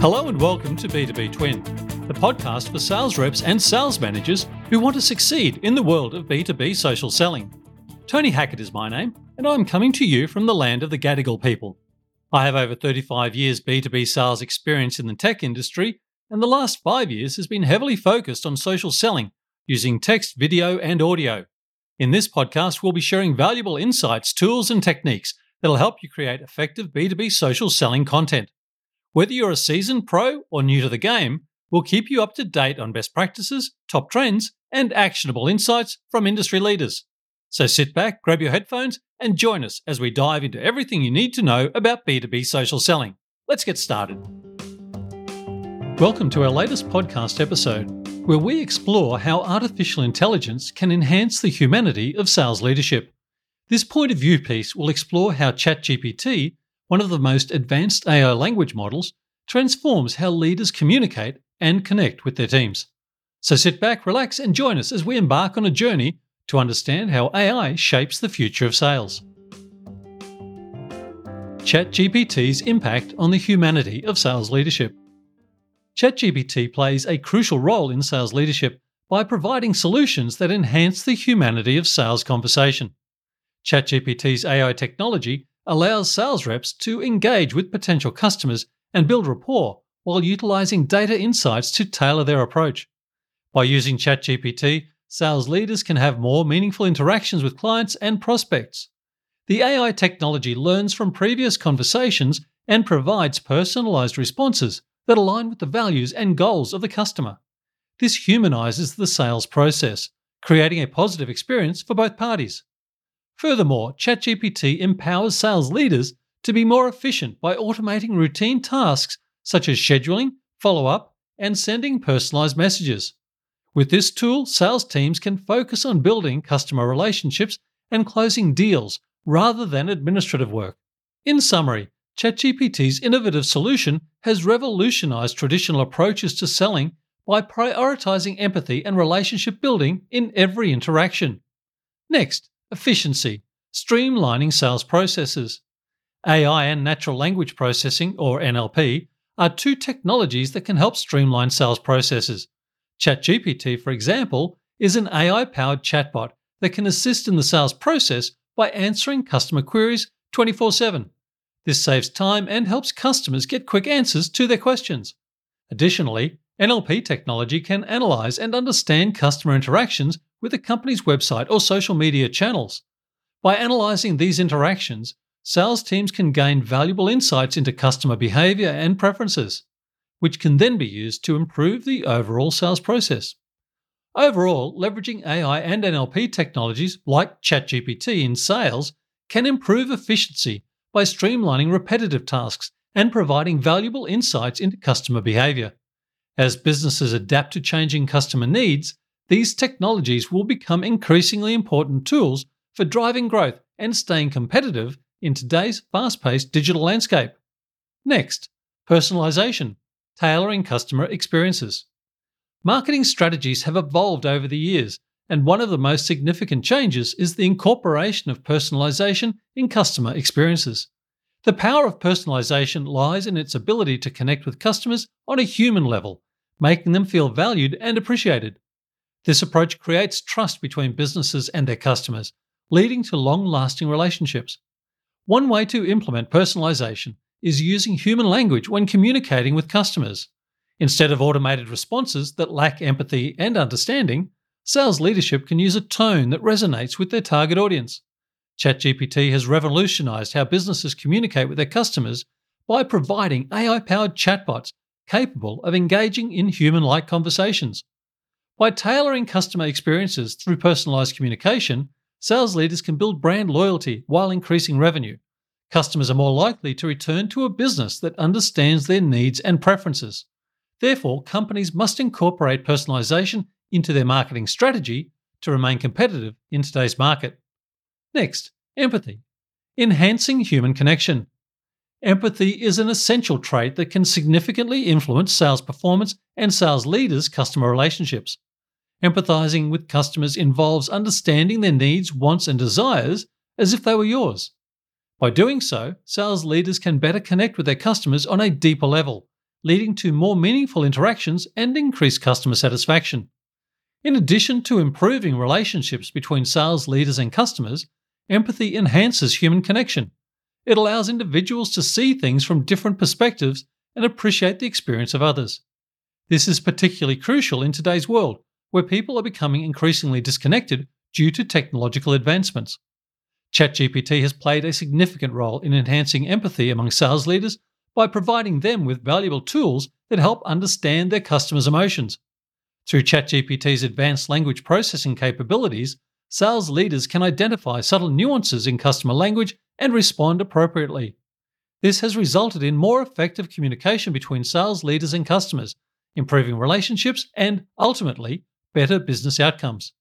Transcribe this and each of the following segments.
Hello and welcome to B2B Twin, the podcast for sales reps and sales managers who want to succeed in the world of B2B social selling. Tony Hackett is my name, and I'm coming to you from the land of the Gadigal people. I have over 35 years B2B sales experience in the tech industry, and the last five years has been heavily focused on social selling using text, video, and audio. In this podcast, we'll be sharing valuable insights, tools, and techniques that'll help you create effective B2B social selling content. Whether you're a seasoned pro or new to the game, we'll keep you up to date on best practices, top trends, and actionable insights from industry leaders. So sit back, grab your headphones, and join us as we dive into everything you need to know about B2B social selling. Let's get started. Welcome to our latest podcast episode, where we explore how artificial intelligence can enhance the humanity of sales leadership. This point of view piece will explore how ChatGPT one of the most advanced AI language models, transforms how leaders communicate and connect with their teams. So sit back, relax, and join us as we embark on a journey to understand how AI shapes the future of sales. ChatGPT's impact on the humanity of sales leadership. ChatGPT plays a crucial role in sales leadership by providing solutions that enhance the humanity of sales conversation. ChatGPT's AI technology allows sales reps to engage with potential customers and build rapport while utilizing data insights to tailor their approach. By using ChatGPT, sales leaders can have more meaningful interactions with clients and prospects. The AI technology learns from previous conversations and provides personalized responses that align with the values and goals of the customer. This humanizes the sales process, creating a positive experience for both parties. Furthermore, ChatGPT empowers sales leaders to be more efficient by automating routine tasks such as scheduling, follow up, and sending personalized messages. With this tool, sales teams can focus on building customer relationships and closing deals rather than administrative work. In summary, ChatGPT's innovative solution has revolutionized traditional approaches to selling by prioritizing empathy and relationship building in every interaction. Next, efficiency, streamlining sales processes. AI and natural language processing, or NLP, are two technologies that can help streamline sales processes. ChatGPT, for example, is an AI powered chatbot that can assist in the sales process by answering customer queries 24 7. This saves time and helps customers get quick answers to their questions. Additionally, NLP technology can analyze and understand customer interactions with a company's website or social media channels. By analyzing these interactions, sales teams can gain valuable insights into customer behavior and preferences, which can then be used to improve the overall sales process. Overall, leveraging AI and NLP technologies like ChatGPT in sales can improve efficiency by streamlining repetitive tasks and providing valuable insights into customer behavior. As businesses adapt to changing customer needs, these technologies will become increasingly important tools for driving growth and staying competitive in today's fast paced digital landscape. Next, personalization, tailoring customer experiences. Marketing strategies have evolved over the years, and one of the most significant changes is the incorporation of personalization in customer experiences. The power of personalization lies in its ability to connect with customers on a human level, making them feel valued and appreciated. This approach creates trust between businesses and their customers, leading to long lasting relationships. One way to implement personalization is using human language when communicating with customers. Instead of automated responses that lack empathy and understanding, sales leadership can use a tone that resonates with their target audience. ChatGPT has revolutionized how businesses communicate with their customers by providing AI powered chatbots capable of engaging in human like conversations. By tailoring customer experiences through personalized communication, sales leaders can build brand loyalty while increasing revenue. Customers are more likely to return to a business that understands their needs and preferences. Therefore, companies must incorporate personalization into their marketing strategy to remain competitive in today's market. Next, empathy. Enhancing human connection. Empathy is an essential trait that can significantly influence sales performance and sales leaders' customer relationships. Empathizing with customers involves understanding their needs, wants, and desires as if they were yours. By doing so, sales leaders can better connect with their customers on a deeper level, leading to more meaningful interactions and increased customer satisfaction. In addition to improving relationships between sales leaders and customers, empathy enhances human connection. It allows individuals to see things from different perspectives and appreciate the experience of others. This is particularly crucial in today's world, where people are becoming increasingly disconnected due to technological advancements. ChatGPT has played a significant role in enhancing empathy among sales leaders by providing them with valuable tools that help understand their customers' emotions. Through ChatGPT's advanced language processing capabilities, sales leaders can identify subtle nuances in customer language and respond appropriately. This has resulted in more effective communication between sales leaders and customers, improving relationships and, ultimately, better business outcomes.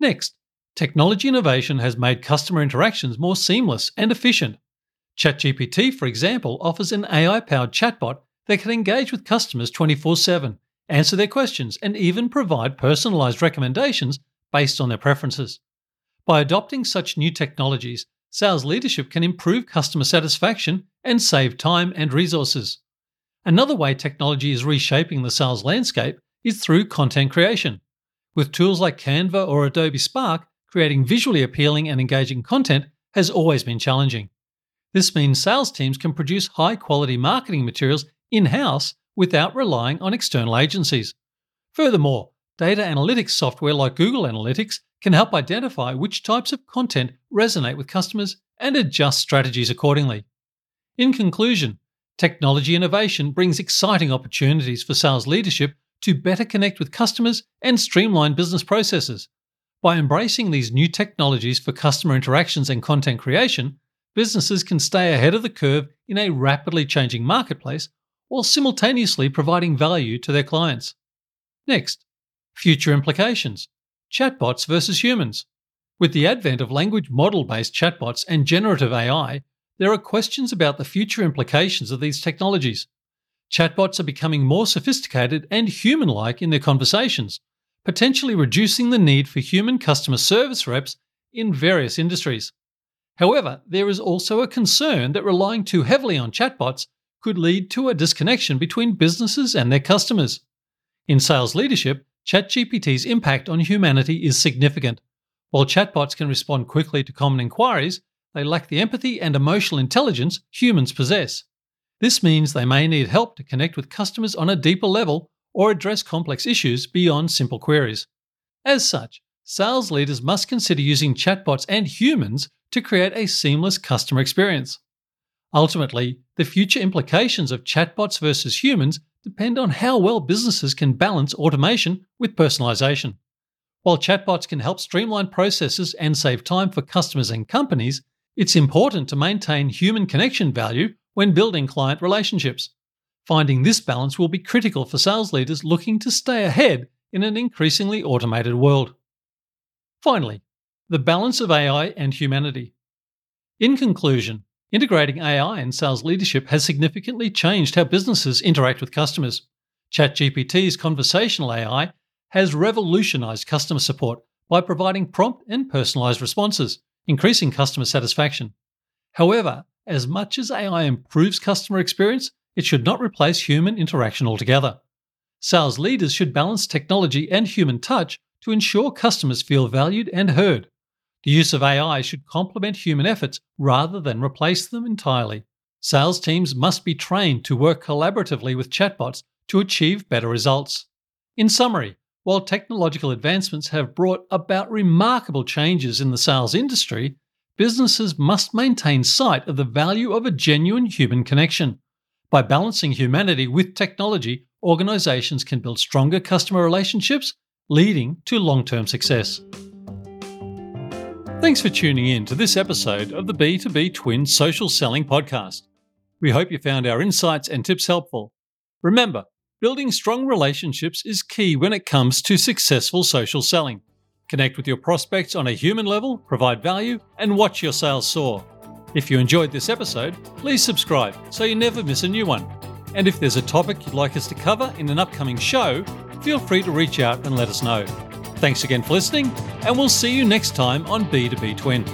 Next, Technology innovation has made customer interactions more seamless and efficient. ChatGPT, for example, offers an AI powered chatbot that can engage with customers 24 7, answer their questions, and even provide personalized recommendations based on their preferences. By adopting such new technologies, sales leadership can improve customer satisfaction and save time and resources. Another way technology is reshaping the sales landscape is through content creation. With tools like Canva or Adobe Spark, creating visually appealing and engaging content has always been challenging. This means sales teams can produce high quality marketing materials in house without relying on external agencies. Furthermore, data analytics software like Google Analytics can help identify which types of content resonate with customers and adjust strategies accordingly. In conclusion, technology innovation brings exciting opportunities for sales leadership to better connect with customers and streamline business processes. By embracing these new technologies for customer interactions and content creation, businesses can stay ahead of the curve in a rapidly changing marketplace while simultaneously providing value to their clients. Next, future implications chatbots versus humans. With the advent of language model based chatbots and generative AI, there are questions about the future implications of these technologies. Chatbots are becoming more sophisticated and human like in their conversations, potentially reducing the need for human customer service reps in various industries. However, there is also a concern that relying too heavily on chatbots could lead to a disconnection between businesses and their customers. In sales leadership, ChatGPT's impact on humanity is significant. While chatbots can respond quickly to common inquiries, they lack the empathy and emotional intelligence humans possess. This means they may need help to connect with customers on a deeper level or address complex issues beyond simple queries. As such, sales leaders must consider using chatbots and humans to create a seamless customer experience. Ultimately, the future implications of chatbots versus humans depend on how well businesses can balance automation with personalization. While chatbots can help streamline processes and save time for customers and companies, it's important to maintain human connection value when building client relationships. Finding this balance will be critical for sales leaders looking to stay ahead in an increasingly automated world. Finally, the balance of AI and humanity. In conclusion, integrating AI in sales leadership has significantly changed how businesses interact with customers. ChatGPT's conversational AI has revolutionized customer support by providing prompt and personalized responses, increasing customer satisfaction. However, as much as AI improves customer experience, it should not replace human interaction altogether. Sales leaders should balance technology and human touch to ensure customers feel valued and heard. The use of AI should complement human efforts rather than replace them entirely. Sales teams must be trained to work collaboratively with chatbots to achieve better results. In summary, while technological advancements have brought about remarkable changes in the sales industry, businesses must maintain sight of the value of a genuine human connection. By balancing humanity with technology, organizations can build stronger customer relationships, leading to long term success. Thanks for tuning in to this episode of the B2B Twin Social Selling Podcast. We hope you found our insights and tips helpful. Remember, building strong relationships is key when it comes to successful social selling. Connect with your prospects on a human level, provide value, and watch your sales soar. If you enjoyed this episode, please subscribe so you never miss a new one. And if there's a topic you'd like us to cover in an upcoming show, feel free to reach out and let us know. Thanks again for listening, and we'll see you next time on B2B Twin.